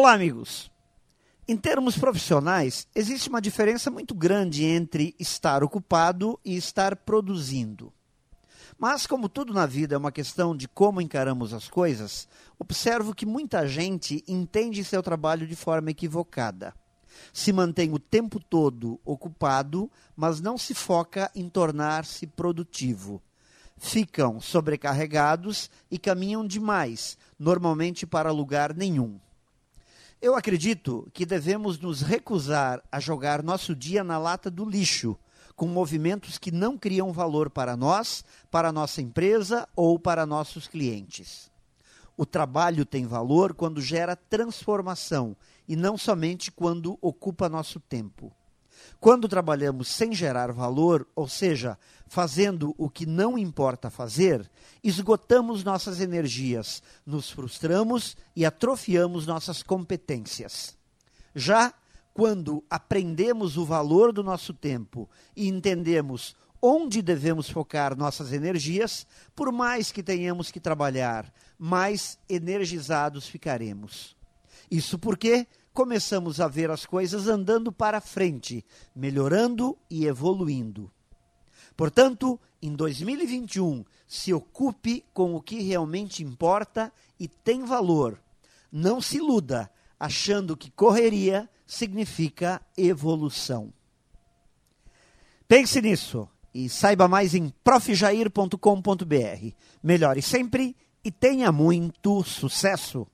Olá, amigos. Em termos profissionais, existe uma diferença muito grande entre estar ocupado e estar produzindo. Mas, como tudo na vida é uma questão de como encaramos as coisas, observo que muita gente entende seu trabalho de forma equivocada. Se mantém o tempo todo ocupado, mas não se foca em tornar-se produtivo. Ficam sobrecarregados e caminham demais, normalmente para lugar nenhum. Eu acredito que devemos nos recusar a jogar nosso dia na lata do lixo, com movimentos que não criam valor para nós, para nossa empresa ou para nossos clientes. O trabalho tem valor quando gera transformação e não somente quando ocupa nosso tempo. Quando trabalhamos sem gerar valor, ou seja, fazendo o que não importa fazer, esgotamos nossas energias, nos frustramos e atrofiamos nossas competências. Já quando aprendemos o valor do nosso tempo e entendemos onde devemos focar nossas energias, por mais que tenhamos que trabalhar, mais energizados ficaremos. Isso porque começamos a ver as coisas andando para frente, melhorando e evoluindo. Portanto, em 2021, se ocupe com o que realmente importa e tem valor. Não se iluda achando que correria significa evolução. Pense nisso e saiba mais em profjair.com.br. Melhore sempre e tenha muito sucesso!